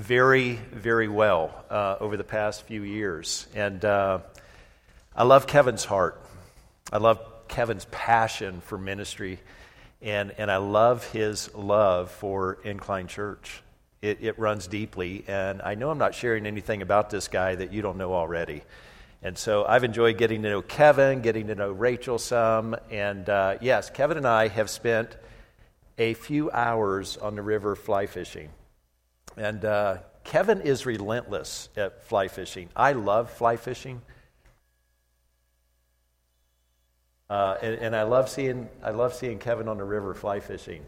very, very well uh, over the past few years. And uh, I love Kevin's heart. I love Kevin's passion for ministry. And, and I love his love for Incline Church. It, it runs deeply. And I know I'm not sharing anything about this guy that you don't know already. And so I've enjoyed getting to know Kevin, getting to know Rachel some. And uh, yes, Kevin and I have spent a few hours on the river fly fishing. And uh, Kevin is relentless at fly fishing. I love fly fishing. Uh, and, and, I love seeing I love seeing Kevin on the river fly fishing.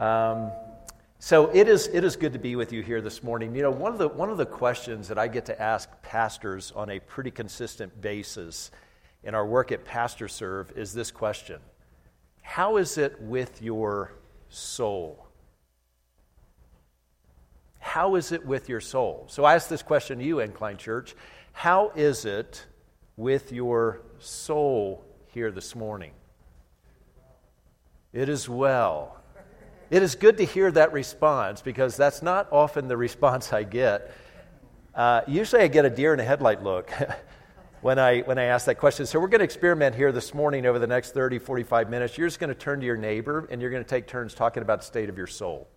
Um, so it is, it is good to be with you here this morning. You know, one of, the, one of the questions that I get to ask pastors on a pretty consistent basis in our work at Pastor Serve is this question How is it with your soul? How is it with your soul? So I ask this question to you, Incline Church. How is it with your soul here this morning? It is well. It is good to hear that response because that's not often the response I get. Uh, usually I get a deer in a headlight look when, I, when I ask that question. So we're going to experiment here this morning over the next 30, 45 minutes. You're just going to turn to your neighbor and you're going to take turns talking about the state of your soul,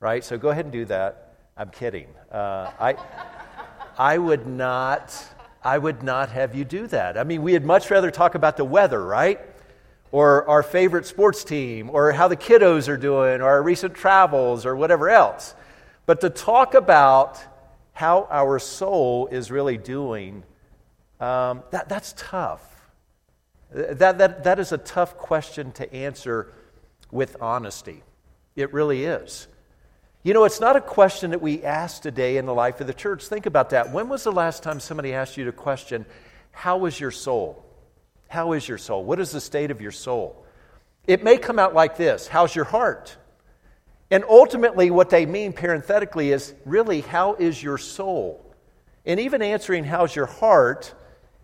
right? So go ahead and do that. I'm kidding. Uh, I, I would not. I would not have you do that. I mean, we'd much rather talk about the weather, right? or our favorite sports team, or how the kiddos are doing, or our recent travels, or whatever else. But to talk about how our soul is really doing, um, that, that's tough. That, that, that is a tough question to answer with honesty. It really is. You know, it's not a question that we ask today in the life of the church. Think about that. When was the last time somebody asked you to question, How was your soul? How is your soul? What is the state of your soul? It may come out like this How's your heart? And ultimately, what they mean parenthetically is really, how is your soul? And even answering, How's your heart?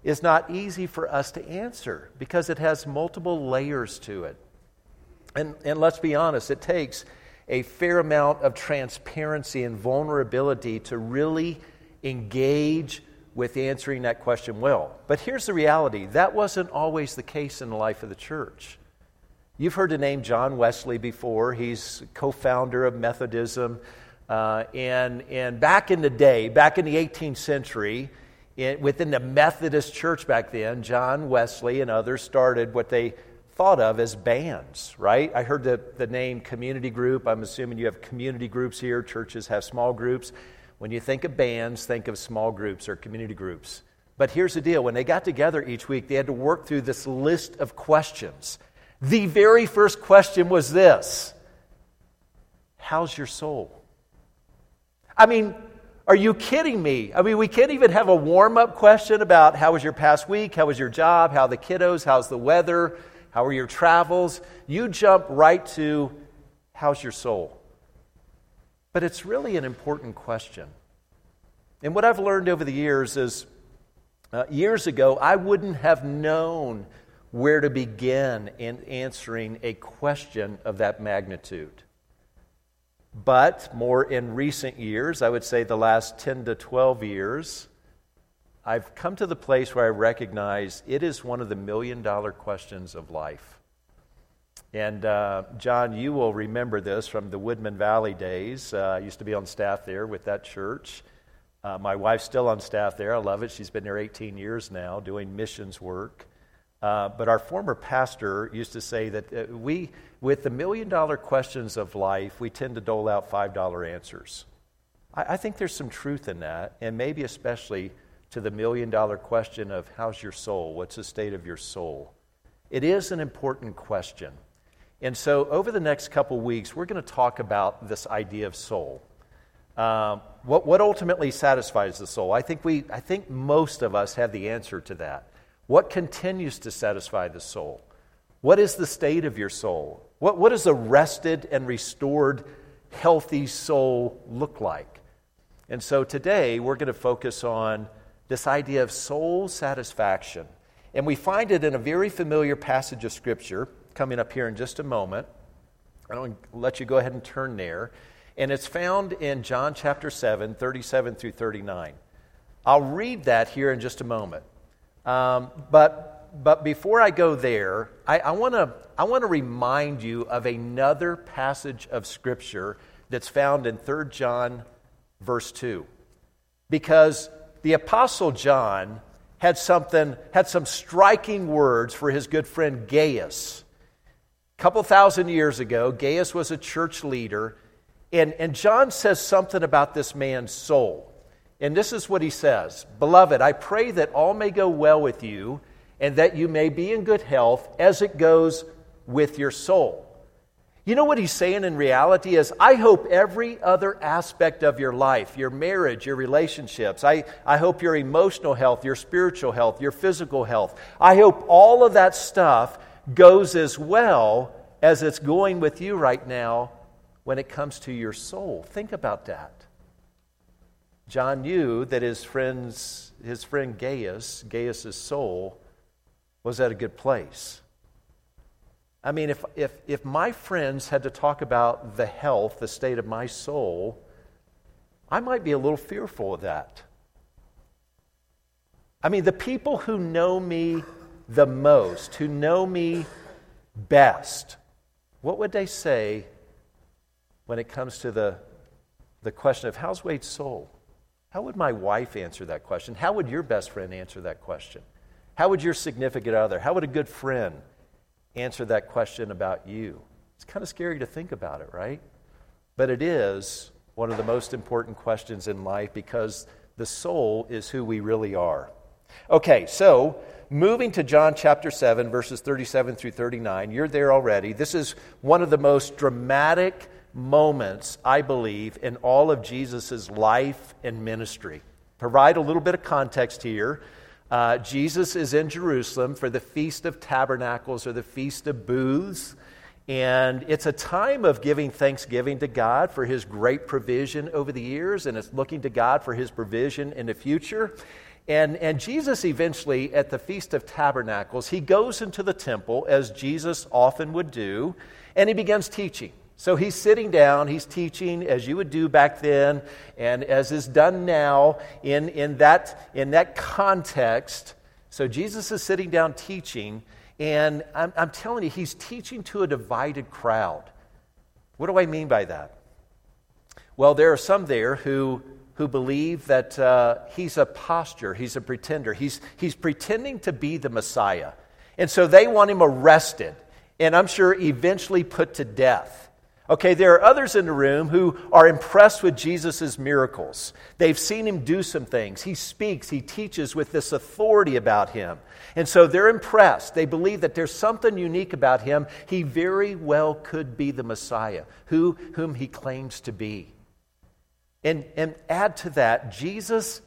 is not easy for us to answer because it has multiple layers to it. And, and let's be honest, it takes a fair amount of transparency and vulnerability to really engage with answering that question well. But here's the reality that wasn't always the case in the life of the church. You've heard the name John Wesley before. He's co founder of Methodism. Uh, and, and back in the day, back in the 18th century, in, within the Methodist church back then, John Wesley and others started what they thought of as bands, right? I heard the, the name community group. I'm assuming you have community groups here. Churches have small groups. When you think of bands, think of small groups or community groups. But here's the deal when they got together each week, they had to work through this list of questions. The very first question was this How's your soul? I mean, are you kidding me? I mean, we can't even have a warm up question about how was your past week? How was your job? How the kiddos? How's the weather? How are your travels? You jump right to how's your soul? But it's really an important question. And what I've learned over the years is uh, years ago, I wouldn't have known where to begin in answering a question of that magnitude. But more in recent years, I would say the last 10 to 12 years, I've come to the place where I recognize it is one of the million dollar questions of life. And uh, John, you will remember this from the Woodmen Valley days. Uh, I used to be on staff there with that church. Uh, my wife's still on staff there. I love it. She's been there 18 years now doing missions work. Uh, but our former pastor used to say that uh, we, with the million dollar questions of life, we tend to dole out $5 answers. I, I think there's some truth in that, and maybe especially to the million dollar question of how's your soul? What's the state of your soul? It is an important question. And so, over the next couple weeks, we're going to talk about this idea of soul. Um, what, what ultimately satisfies the soul? I think, we, I think most of us have the answer to that. What continues to satisfy the soul? What is the state of your soul? What, what does a rested and restored, healthy soul look like? And so today we're going to focus on this idea of soul satisfaction. And we find it in a very familiar passage of Scripture coming up here in just a moment. I don't let you go ahead and turn there. and it's found in John chapter 7, 37 through 39. I'll read that here in just a moment. Um, but, but before I go there, I, I want to I wanna remind you of another passage of Scripture that's found in 3 John, verse 2. Because the Apostle John had something, had some striking words for his good friend Gaius. A couple thousand years ago, Gaius was a church leader, and, and John says something about this man's soul. And this is what he says Beloved, I pray that all may go well with you, and that you may be in good health as it goes with your soul. You know what he's saying in reality is, I hope every other aspect of your life, your marriage, your relationships, I, I hope your emotional health, your spiritual health, your physical health, I hope all of that stuff goes as well as it's going with you right now when it comes to your soul. Think about that. John knew that his friends, his friend Gaius, Gaius's soul, was at a good place. I mean, if, if, if my friends had to talk about the health, the state of my soul, I might be a little fearful of that. I mean, the people who know me the most, who know me best, what would they say when it comes to the, the question of how's Wade's soul? How would my wife answer that question? How would your best friend answer that question? How would your significant other? How would a good friend? Answer that question about you. It's kind of scary to think about it, right? But it is one of the most important questions in life because the soul is who we really are. Okay, so moving to John chapter 7, verses 37 through 39, you're there already. This is one of the most dramatic moments, I believe, in all of Jesus' life and ministry. Provide a little bit of context here. Uh, Jesus is in Jerusalem for the Feast of Tabernacles or the Feast of Booths. And it's a time of giving thanksgiving to God for his great provision over the years, and it's looking to God for his provision in the future. And, and Jesus eventually, at the Feast of Tabernacles, he goes into the temple, as Jesus often would do, and he begins teaching. So he's sitting down, he's teaching as you would do back then, and as is done now in, in, that, in that context. So Jesus is sitting down teaching, and I'm, I'm telling you, he's teaching to a divided crowd. What do I mean by that? Well, there are some there who, who believe that uh, he's a posture, he's a pretender, he's, he's pretending to be the Messiah. And so they want him arrested, and I'm sure eventually put to death. Okay, there are others in the room who are impressed with Jesus' miracles. They've seen him do some things. He speaks, he teaches with this authority about him. And so they're impressed. They believe that there's something unique about him. He very well could be the Messiah, who, whom he claims to be. And, and add to that, Jesus,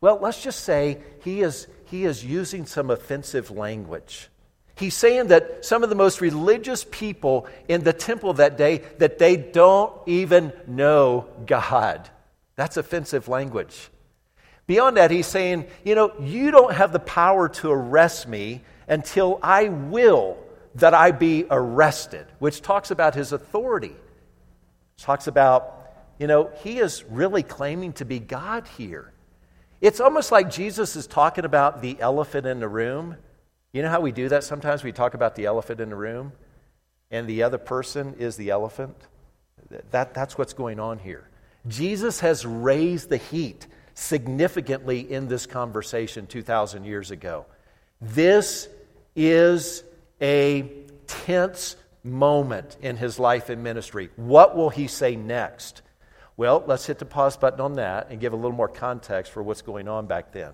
well, let's just say he is, he is using some offensive language. He's saying that some of the most religious people in the temple that day that they don't even know God. That's offensive language. Beyond that, he's saying, you know, you don't have the power to arrest me until I will that I be arrested, which talks about his authority. Talks about, you know, he is really claiming to be God here. It's almost like Jesus is talking about the elephant in the room you know how we do that sometimes? We talk about the elephant in the room, and the other person is the elephant. That, that's what's going on here. Jesus has raised the heat significantly in this conversation 2,000 years ago. This is a tense moment in his life and ministry. What will he say next? Well, let's hit the pause button on that and give a little more context for what's going on back then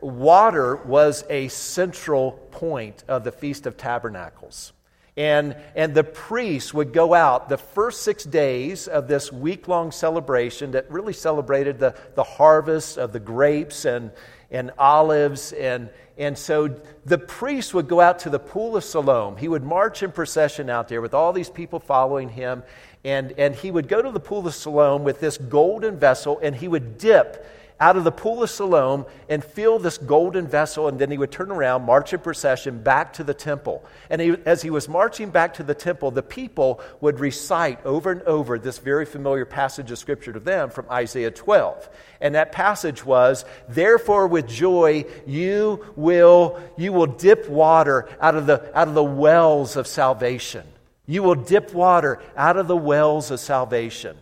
water was a central point of the Feast of Tabernacles. And, and the priests would go out the first six days of this week long celebration that really celebrated the, the harvest of the grapes and, and olives. And, and so the priest would go out to the pool of Siloam. He would march in procession out there with all these people following him. And, and he would go to the pool of Siloam with this golden vessel and he would dip out of the pool of Siloam and fill this golden vessel, and then he would turn around, march in procession back to the temple. And he, as he was marching back to the temple, the people would recite over and over this very familiar passage of scripture to them from Isaiah 12. And that passage was, Therefore, with joy, you will, you will dip water out of, the, out of the wells of salvation. You will dip water out of the wells of salvation.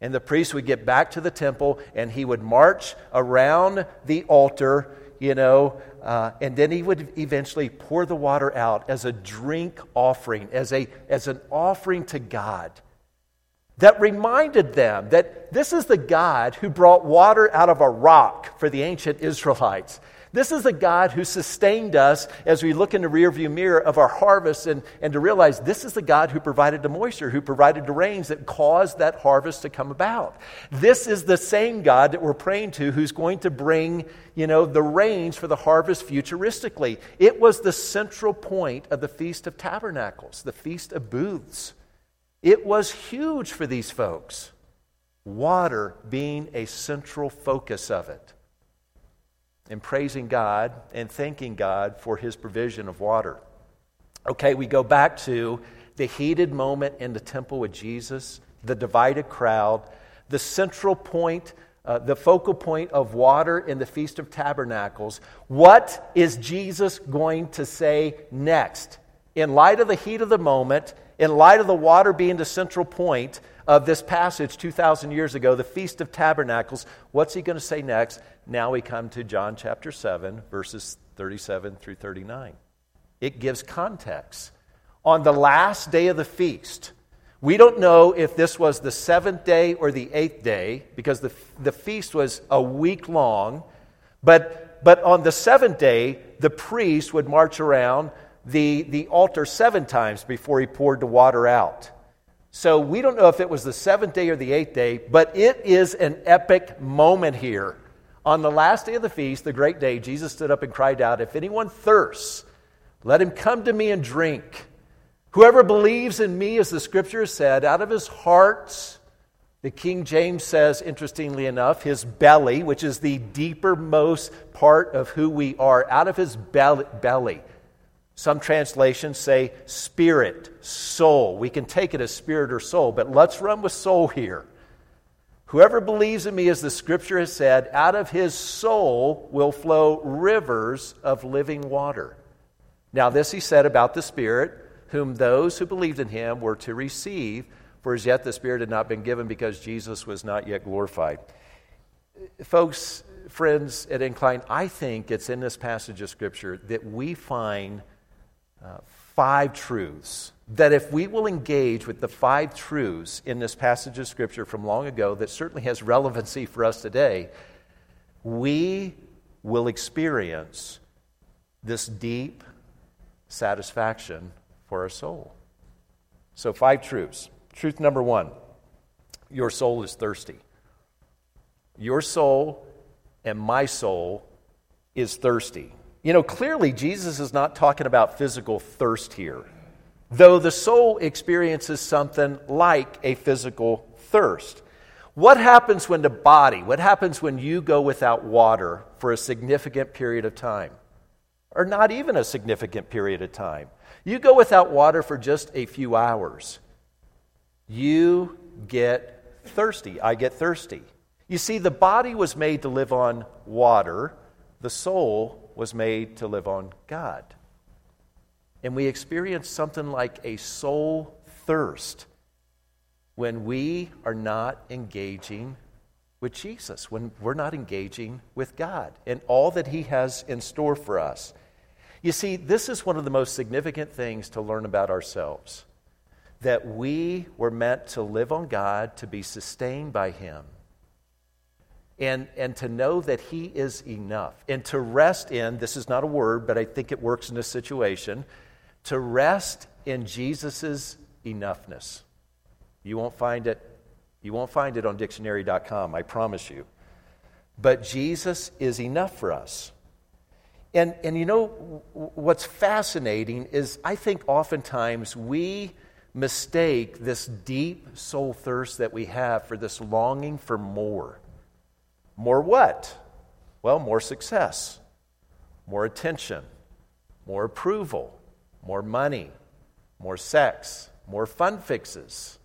And the priest would get back to the temple and he would march around the altar, you know, uh, and then he would eventually pour the water out as a drink offering, as, a, as an offering to God. That reminded them that this is the God who brought water out of a rock for the ancient Israelites. This is the God who sustained us as we look in the rearview mirror of our harvest and, and to realize this is the God who provided the moisture, who provided the rains that caused that harvest to come about. This is the same God that we're praying to who's going to bring, you know, the rains for the harvest futuristically. It was the central point of the Feast of Tabernacles, the Feast of Booths. It was huge for these folks, water being a central focus of it and praising God and thanking God for his provision of water. Okay, we go back to the heated moment in the temple with Jesus, the divided crowd, the central point, uh, the focal point of water in the Feast of Tabernacles. What is Jesus going to say next? In light of the heat of the moment, in light of the water being the central point of this passage 2,000 years ago, the Feast of Tabernacles, what's he going to say next? Now we come to John chapter 7, verses 37 through 39. It gives context. On the last day of the feast, we don't know if this was the seventh day or the eighth day, because the, the feast was a week long. But, but on the seventh day, the priest would march around the, the altar seven times before he poured the water out. So we don't know if it was the seventh day or the eighth day, but it is an epic moment here. On the last day of the feast, the great day, Jesus stood up and cried out, If anyone thirsts, let him come to me and drink. Whoever believes in me, as the scripture has said, out of his heart, the King James says, interestingly enough, his belly, which is the deepermost part of who we are, out of his belly some translations say spirit, soul. We can take it as spirit or soul, but let's run with soul here. Whoever believes in me, as the scripture has said, out of his soul will flow rivers of living water. Now, this he said about the Spirit, whom those who believed in him were to receive, for as yet the Spirit had not been given because Jesus was not yet glorified. Folks, friends at Incline, I think it's in this passage of Scripture that we find uh, five truths that if we will engage with the five truths in this passage of Scripture from long ago that certainly has relevancy for us today, we will experience this deep satisfaction for our soul. So, five truths. Truth number one your soul is thirsty. Your soul and my soul is thirsty. You know, clearly Jesus is not talking about physical thirst here, though the soul experiences something like a physical thirst. What happens when the body, what happens when you go without water for a significant period of time? Or not even a significant period of time. You go without water for just a few hours. You get thirsty. I get thirsty. You see, the body was made to live on water, the soul was made to live on God. And we experience something like a soul thirst when we are not engaging with Jesus, when we're not engaging with God and all that He has in store for us. You see, this is one of the most significant things to learn about ourselves that we were meant to live on God, to be sustained by Him and, and to know that He is enough, and to rest in this is not a word, but I think it works in this situation to rest in Jesus' enoughness. You won't find it. You won't find it on dictionary.com, I promise you. But Jesus is enough for us. And, and you know, what's fascinating is I think oftentimes we mistake this deep soul thirst that we have for this longing for more. More what? Well, more success, more attention, more approval, more money, more sex, more fun fixes.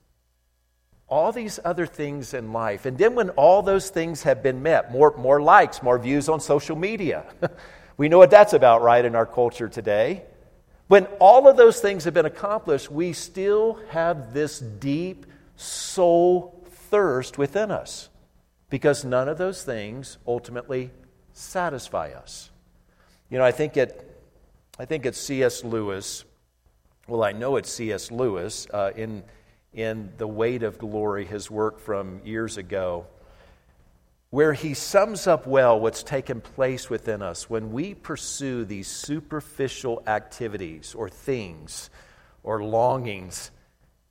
All these other things in life. And then, when all those things have been met, more, more likes, more views on social media. we know what that's about, right, in our culture today. When all of those things have been accomplished, we still have this deep soul thirst within us because none of those things ultimately satisfy us. You know, I think it, I think it's C.S. Lewis. Well, I know it's C.S. Lewis uh, in, in The Weight of Glory, his work from years ago, where he sums up well what's taken place within us when we pursue these superficial activities or things or longings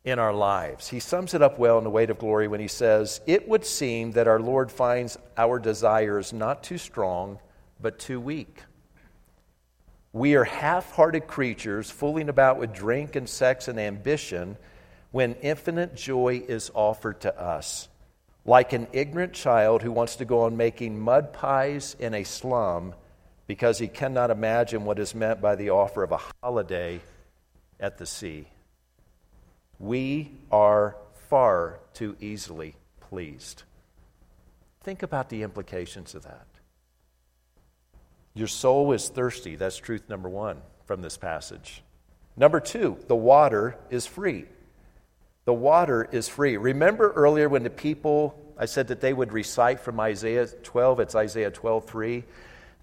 in our lives. He sums it up well in The Weight of Glory when he says, It would seem that our Lord finds our desires not too strong, but too weak. We are half hearted creatures fooling about with drink and sex and ambition when infinite joy is offered to us. Like an ignorant child who wants to go on making mud pies in a slum because he cannot imagine what is meant by the offer of a holiday at the sea. We are far too easily pleased. Think about the implications of that. Your soul is thirsty. That's truth number one from this passage. Number two, the water is free. The water is free. Remember earlier when the people, I said that they would recite from Isaiah 12, it's Isaiah 12, 3.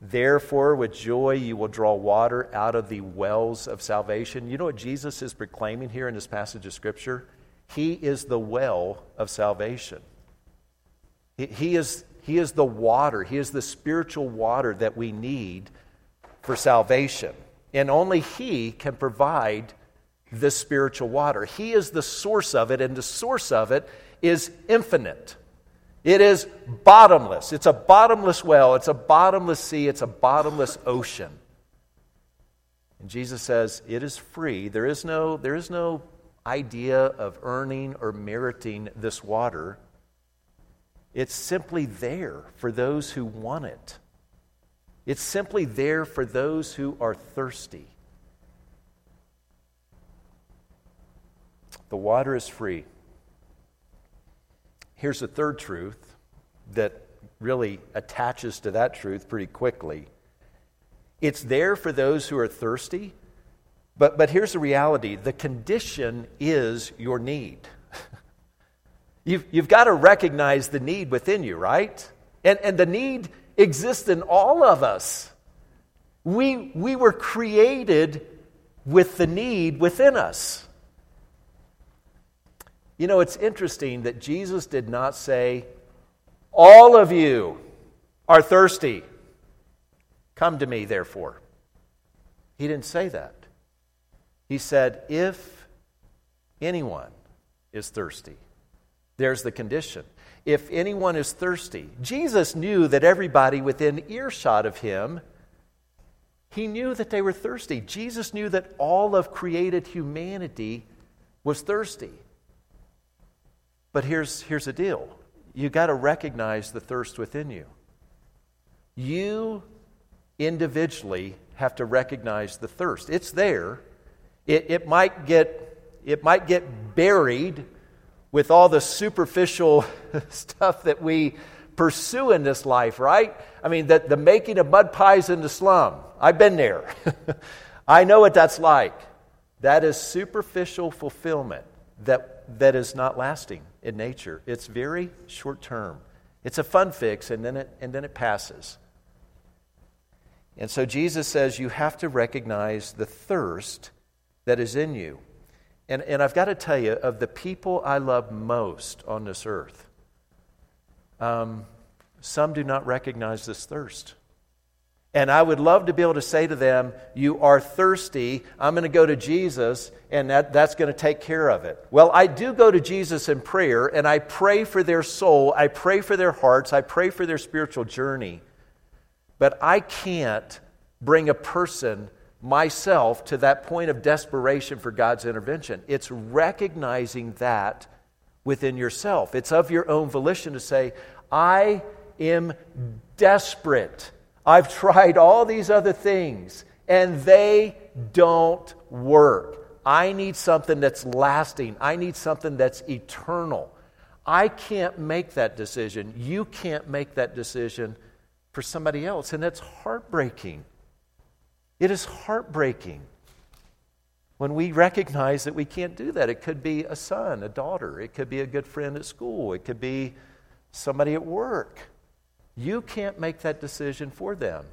Therefore, with joy, you will draw water out of the wells of salvation. You know what Jesus is proclaiming here in this passage of Scripture? He is the well of salvation. He is, he is the water, He is the spiritual water that we need for salvation. And only He can provide this spiritual water. He is the source of it, and the source of it is infinite. It is bottomless. It's a bottomless well. It's a bottomless sea. It's a bottomless ocean. And Jesus says, It is free. There is no, there is no idea of earning or meriting this water. It's simply there for those who want it. It's simply there for those who are thirsty. The water is free. Here's the third truth that really attaches to that truth pretty quickly it's there for those who are thirsty, but, but here's the reality the condition is your need. you've, you've got to recognize the need within you, right? And, and the need exists in all of us. We, we were created with the need within us. You know, it's interesting that Jesus did not say, All of you are thirsty. Come to me, therefore. He didn't say that. He said, If anyone is thirsty, there's the condition. If anyone is thirsty, Jesus knew that everybody within earshot of him, he knew that they were thirsty. Jesus knew that all of created humanity was thirsty. But here's, here's the deal you got to recognize the thirst within you. You individually have to recognize the thirst. It's there. It, it, might, get, it might get buried with all the superficial stuff that we pursue in this life, right? I mean, the, the making of mud pies in the slum. I've been there. I know what that's like. That is superficial fulfillment that, that is not lasting in nature. It's very short term. It's a fun fix, and then it, and then it passes. And so Jesus says you have to recognize the thirst that is in you. And, and I've got to tell you, of the people I love most on this earth, um, some do not recognize this thirst. And I would love to be able to say to them, You are thirsty. I'm going to go to Jesus, and that, that's going to take care of it. Well, I do go to Jesus in prayer, and I pray for their soul. I pray for their hearts. I pray for their spiritual journey. But I can't bring a person, myself, to that point of desperation for God's intervention. It's recognizing that within yourself. It's of your own volition to say, I am desperate. I've tried all these other things, and they don't work. I need something that's lasting. I need something that's eternal. I can't make that decision. You can't make that decision for somebody else, and that's heartbreaking. It is heartbreaking when we recognize that we can't do that. It could be a son, a daughter, it could be a good friend at school, it could be somebody at work. You can't make that decision for them.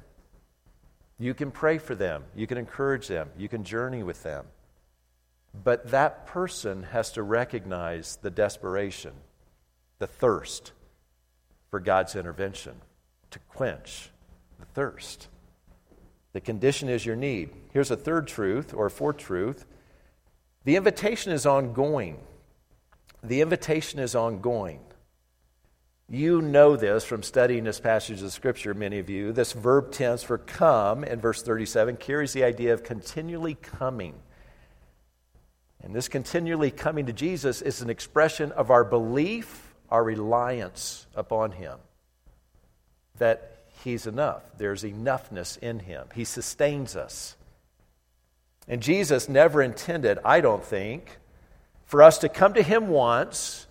You can pray for them, you can encourage them, you can journey with them. But that person has to recognize the desperation, the thirst for God's intervention to quench the thirst. The condition is your need. Here's a third truth or fourth truth the invitation is ongoing. The invitation is ongoing. You know this from studying this passage of Scripture, many of you. This verb tense for come in verse 37 carries the idea of continually coming. And this continually coming to Jesus is an expression of our belief, our reliance upon Him. That He's enough. There's enoughness in Him. He sustains us. And Jesus never intended, I don't think, for us to come to Him once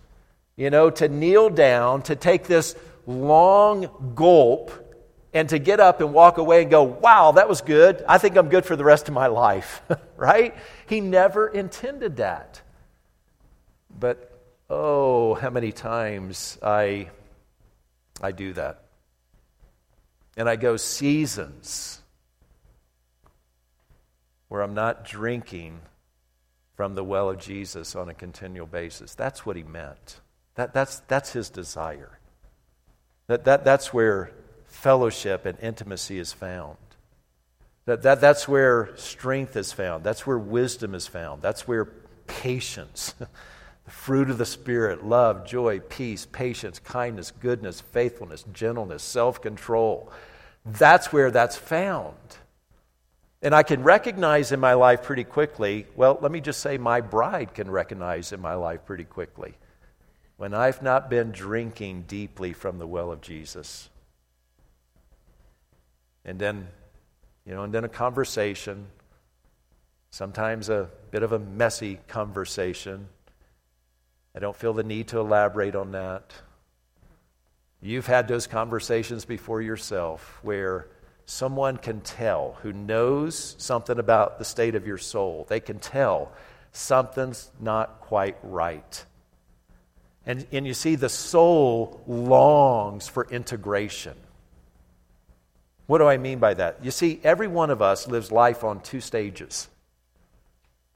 you know, to kneel down, to take this long gulp, and to get up and walk away and go, wow, that was good. I think I'm good for the rest of my life, right? He never intended that. But oh, how many times I, I do that. And I go seasons where I'm not drinking from the well of Jesus on a continual basis. That's what he meant. That, that's, that's his desire. That, that, that's where fellowship and intimacy is found. That, that, that's where strength is found. That's where wisdom is found. That's where patience, the fruit of the Spirit, love, joy, peace, patience, kindness, goodness, faithfulness, gentleness, self control. That's where that's found. And I can recognize in my life pretty quickly, well, let me just say my bride can recognize in my life pretty quickly when I've not been drinking deeply from the well of Jesus. And then, you know, and then a conversation, sometimes a bit of a messy conversation. I don't feel the need to elaborate on that. You've had those conversations before yourself where someone can tell who knows something about the state of your soul. They can tell something's not quite right. And, and you see, the soul longs for integration. What do I mean by that? You see, every one of us lives life on two stages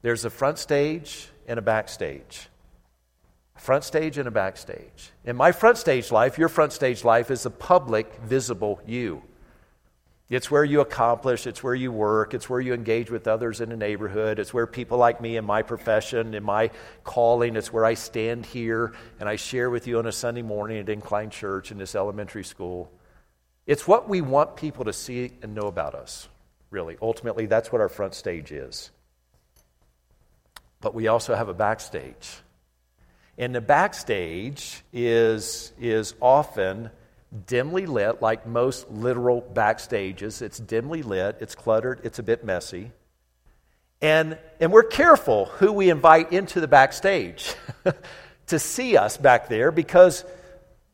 there's a front stage and a backstage. A front stage and a backstage. In my front stage life, your front stage life is a public, visible you. It's where you accomplish, it's where you work, it's where you engage with others in a neighborhood, it's where people like me in my profession, in my calling, it's where I stand here and I share with you on a Sunday morning at Incline Church in this elementary school. It's what we want people to see and know about us, really. Ultimately, that's what our front stage is. But we also have a backstage. And the backstage is, is often dimly lit, like most literal backstages. It's dimly lit, it's cluttered, it's a bit messy. And, and we're careful who we invite into the backstage to see us back there because,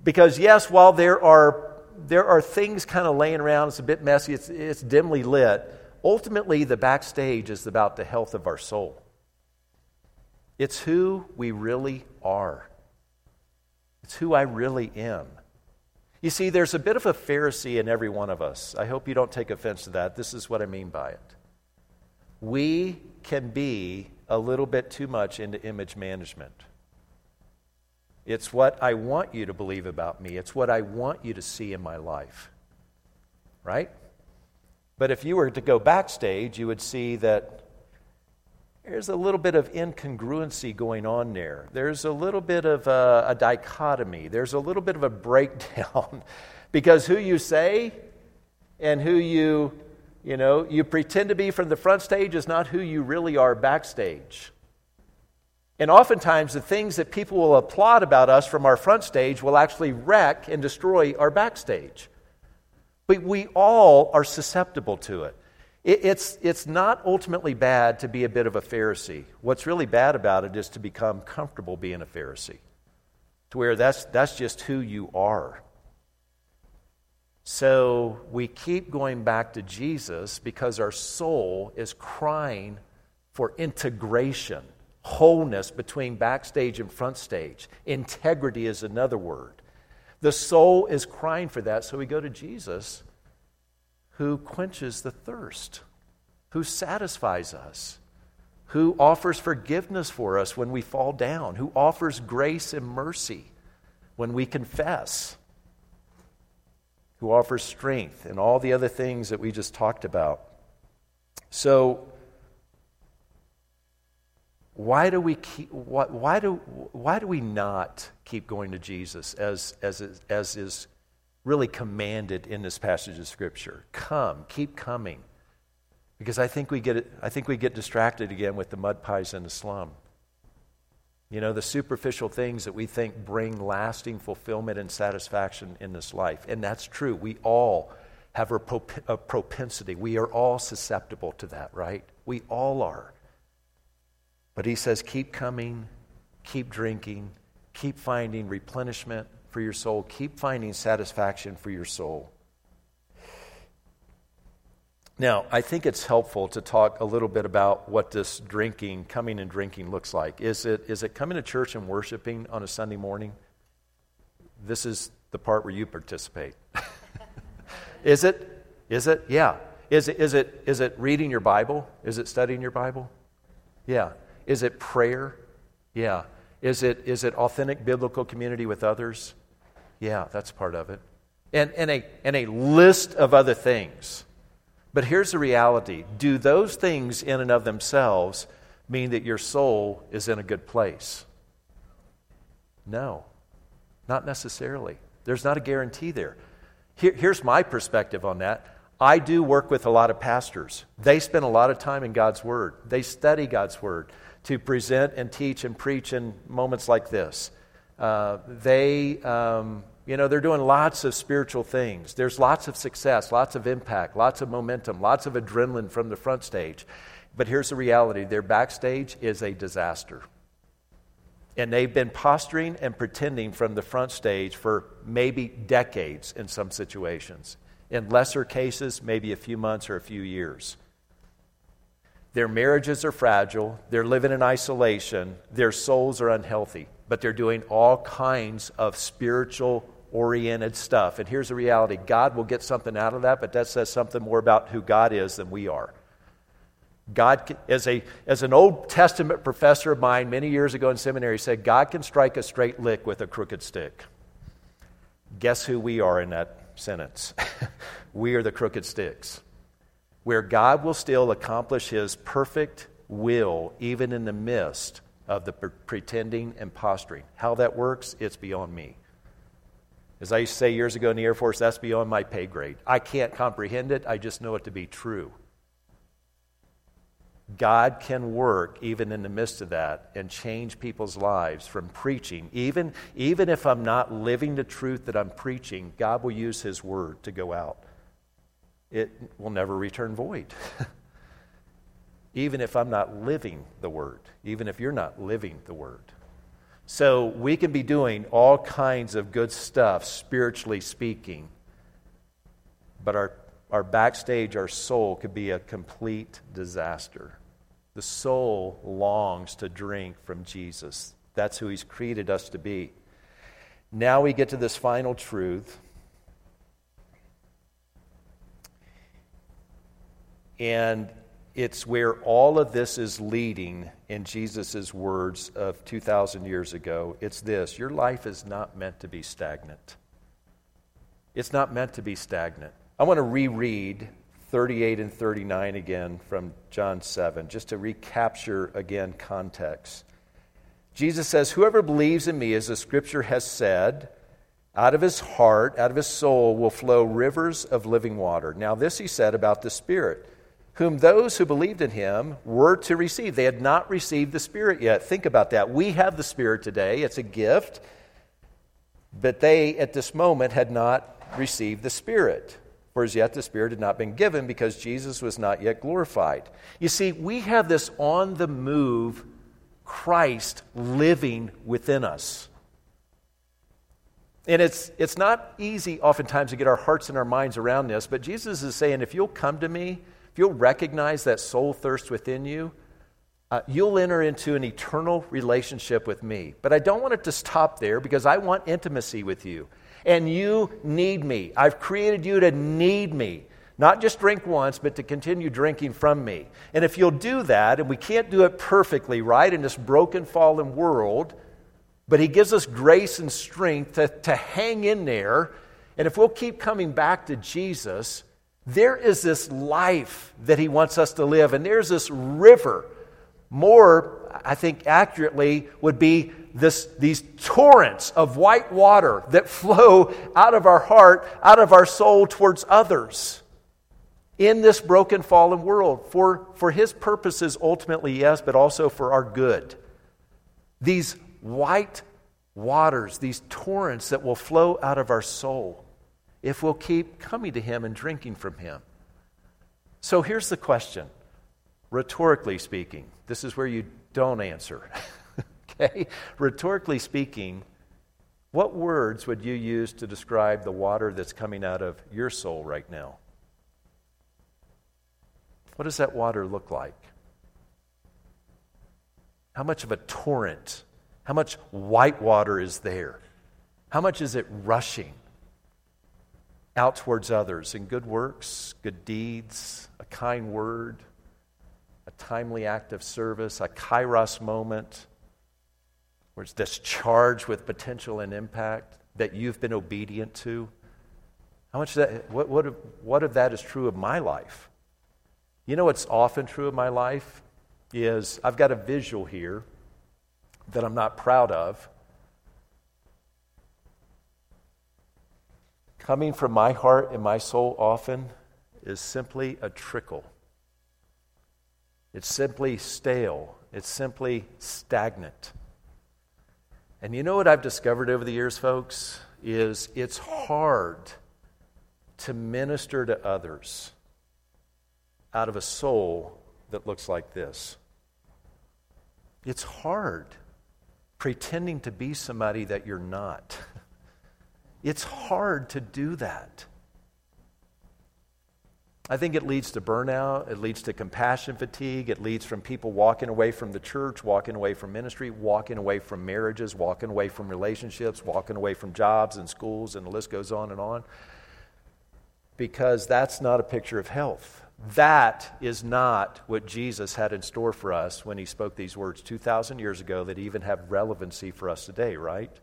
because yes, while there are, there are things kind of laying around, it's a bit messy, it's, it's dimly lit, ultimately the backstage is about the health of our soul. It's who we really are. It's who I really am. You see, there's a bit of a Pharisee in every one of us. I hope you don't take offense to that. This is what I mean by it. We can be a little bit too much into image management. It's what I want you to believe about me, it's what I want you to see in my life. Right? But if you were to go backstage, you would see that there's a little bit of incongruency going on there. There's a little bit of a, a dichotomy. There's a little bit of a breakdown because who you say and who you, you know, you pretend to be from the front stage is not who you really are backstage. And oftentimes, the things that people will applaud about us from our front stage will actually wreck and destroy our backstage. But we all are susceptible to it. It's, it's not ultimately bad to be a bit of a Pharisee. What's really bad about it is to become comfortable being a Pharisee, to where that's, that's just who you are. So we keep going back to Jesus because our soul is crying for integration, wholeness between backstage and front stage. Integrity is another word. The soul is crying for that, so we go to Jesus who quenches the thirst, who satisfies us, who offers forgiveness for us when we fall down, who offers grace and mercy when we confess, who offers strength and all the other things that we just talked about. So, why do we keep, why, why, do, why do we not keep going to Jesus as, as, as is really commanded in this passage of Scripture. Come, keep coming. Because I think we get, I think we get distracted again with the mud pies in the slum. You know, the superficial things that we think bring lasting fulfillment and satisfaction in this life. And that's true. We all have a, prop- a propensity. We are all susceptible to that, right? We all are. But he says, keep coming, keep drinking, keep finding replenishment, for your soul. Keep finding satisfaction for your soul. Now, I think it's helpful to talk a little bit about what this drinking, coming and drinking looks like. Is it, is it coming to church and worshiping on a Sunday morning? This is the part where you participate. is it? Is it? Yeah. Is it, is, it, is it reading your Bible? Is it studying your Bible? Yeah. Is it prayer? Yeah. Is it, is it authentic biblical community with others? Yeah, that's part of it. And, and, a, and a list of other things. But here's the reality do those things in and of themselves mean that your soul is in a good place? No, not necessarily. There's not a guarantee there. Here, here's my perspective on that. I do work with a lot of pastors. They spend a lot of time in God's Word, they study God's Word to present and teach and preach in moments like this. Uh, they, um, you know, they're doing lots of spiritual things. There's lots of success, lots of impact, lots of momentum, lots of adrenaline from the front stage. But here's the reality their backstage is a disaster. And they've been posturing and pretending from the front stage for maybe decades in some situations. In lesser cases, maybe a few months or a few years. Their marriages are fragile. They're living in isolation. Their souls are unhealthy but they're doing all kinds of spiritual oriented stuff. And here's the reality God will get something out of that, but that says something more about who God is than we are. God, as, a, as an Old Testament professor of mine many years ago in seminary said, God can strike a straight lick with a crooked stick. Guess who we are in that sentence? we are the crooked sticks. Where God will still accomplish his perfect will, even in the midst of the pretending and posturing. How that works, it's beyond me. As I used to say years ago in the Air Force, that's beyond my pay grade. I can't comprehend it, I just know it to be true. God can work even in the midst of that and change people's lives from preaching. Even, even if I'm not living the truth that I'm preaching, God will use His word to go out. It will never return void. even if I'm not living the word, even if you're not living the word. So we can be doing all kinds of good stuff, spiritually speaking, but our, our backstage, our soul, could be a complete disaster. The soul longs to drink from Jesus. That's who He's created us to be. Now we get to this final truth. And it's where all of this is leading in Jesus' words of 2,000 years ago. It's this your life is not meant to be stagnant. It's not meant to be stagnant. I want to reread 38 and 39 again from John 7, just to recapture again context. Jesus says, Whoever believes in me, as the scripture has said, out of his heart, out of his soul, will flow rivers of living water. Now, this he said about the Spirit whom those who believed in him were to receive. They had not received the Spirit yet. Think about that. We have the Spirit today, it's a gift, but they at this moment had not received the Spirit. For as yet the Spirit had not been given because Jesus was not yet glorified. You see, we have this on the move Christ living within us. And it's, it's not easy oftentimes to get our hearts and our minds around this, but Jesus is saying, if you'll come to me, if you'll recognize that soul thirst within you, uh, you'll enter into an eternal relationship with me. But I don't want it to stop there because I want intimacy with you. And you need me. I've created you to need me. Not just drink once, but to continue drinking from me. And if you'll do that, and we can't do it perfectly, right, in this broken, fallen world, but He gives us grace and strength to, to hang in there. And if we'll keep coming back to Jesus, there is this life that He wants us to live, and there's this river. More, I think accurately, would be this, these torrents of white water that flow out of our heart, out of our soul towards others in this broken, fallen world for, for His purposes, ultimately, yes, but also for our good. These white waters, these torrents that will flow out of our soul if we'll keep coming to Him and drinking from Him. So here's the question, rhetorically speaking. This is where you don't answer. okay? Rhetorically speaking, what words would you use to describe the water that's coming out of your soul right now? What does that water look like? How much of a torrent how much white water is there? How much is it rushing out towards others in good works, good deeds, a kind word, a timely act of service, a kairos moment where it's discharged with potential and impact that you've been obedient to? How much that, what, what, what of that is true of my life? You know what's often true of my life? Is I've got a visual here that I'm not proud of. Coming from my heart and my soul often is simply a trickle. It's simply stale. It's simply stagnant. And you know what I've discovered over the years, folks? Is it's hard to minister to others out of a soul that looks like this. It's hard pretending to be somebody that you're not. It's hard to do that. I think it leads to burnout. It leads to compassion fatigue. It leads from people walking away from the church, walking away from ministry, walking away from marriages, walking away from relationships, walking away from jobs and schools, and the list goes on and on. Because that's not a picture of health. That is not what Jesus had in store for us when he spoke these words 2,000 years ago that even have relevancy for us today, right?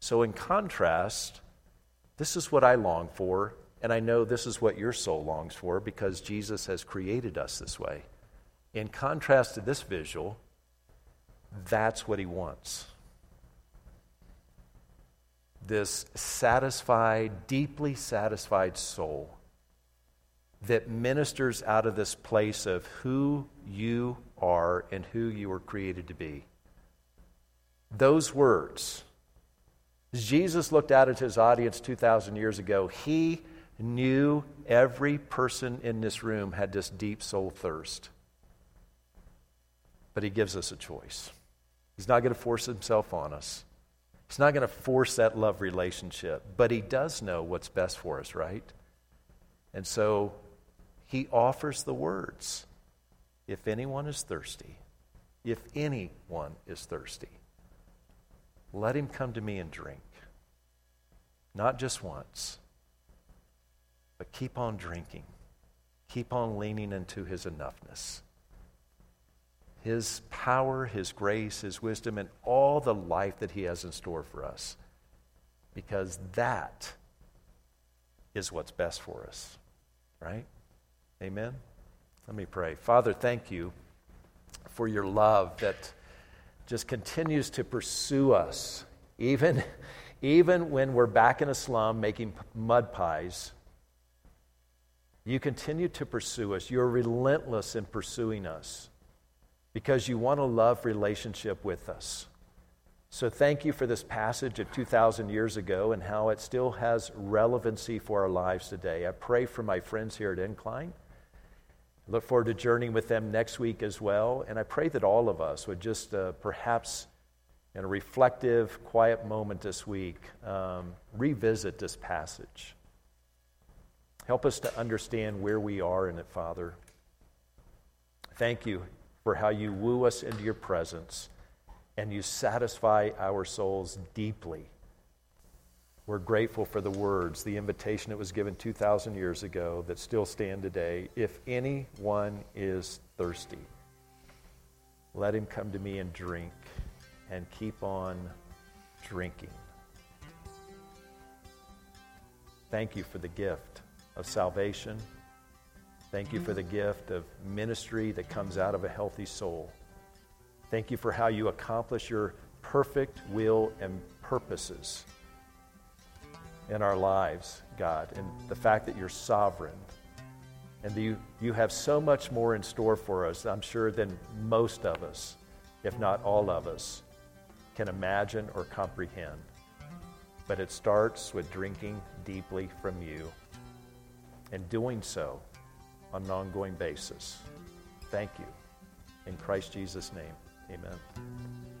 So, in contrast, this is what I long for, and I know this is what your soul longs for because Jesus has created us this way. In contrast to this visual, that's what he wants. This satisfied, deeply satisfied soul that ministers out of this place of who you are and who you were created to be. Those words, as Jesus looked out at his audience 2,000 years ago, he knew every person in this room had this deep soul thirst. But he gives us a choice. He's not going to force himself on us. He's not going to force that love relationship, but he does know what's best for us, right? And so he offers the words If anyone is thirsty, if anyone is thirsty, let him come to me and drink. Not just once, but keep on drinking. Keep on leaning into his enoughness. His power, his grace, his wisdom, and all the life that he has in store for us. Because that is what's best for us, right? Amen? Let me pray. Father, thank you for your love that just continues to pursue us, even, even when we're back in a slum making mud pies. You continue to pursue us. You're relentless in pursuing us because you want a love relationship with us. So thank you for this passage of 2,000 years ago and how it still has relevancy for our lives today. I pray for my friends here at Incline. I look forward to journeying with them next week as well. And I pray that all of us would just uh, perhaps, in a reflective, quiet moment this week, um, revisit this passage. Help us to understand where we are in it, Father. Thank you for how you woo us into your presence and you satisfy our souls deeply. We're grateful for the words, the invitation that was given 2,000 years ago that still stand today. If anyone is thirsty, let him come to me and drink, and keep on drinking. Thank you for the gift of salvation. Thank you for the gift of ministry that comes out of a healthy soul. Thank you for how you accomplish your perfect will and purposes in our lives, God, and the fact that you're sovereign. And you, you have so much more in store for us, I'm sure, than most of us, if not all of us, can imagine or comprehend. But it starts with drinking deeply from you and doing so on an ongoing basis. Thank you. In Christ Jesus' name. Amen.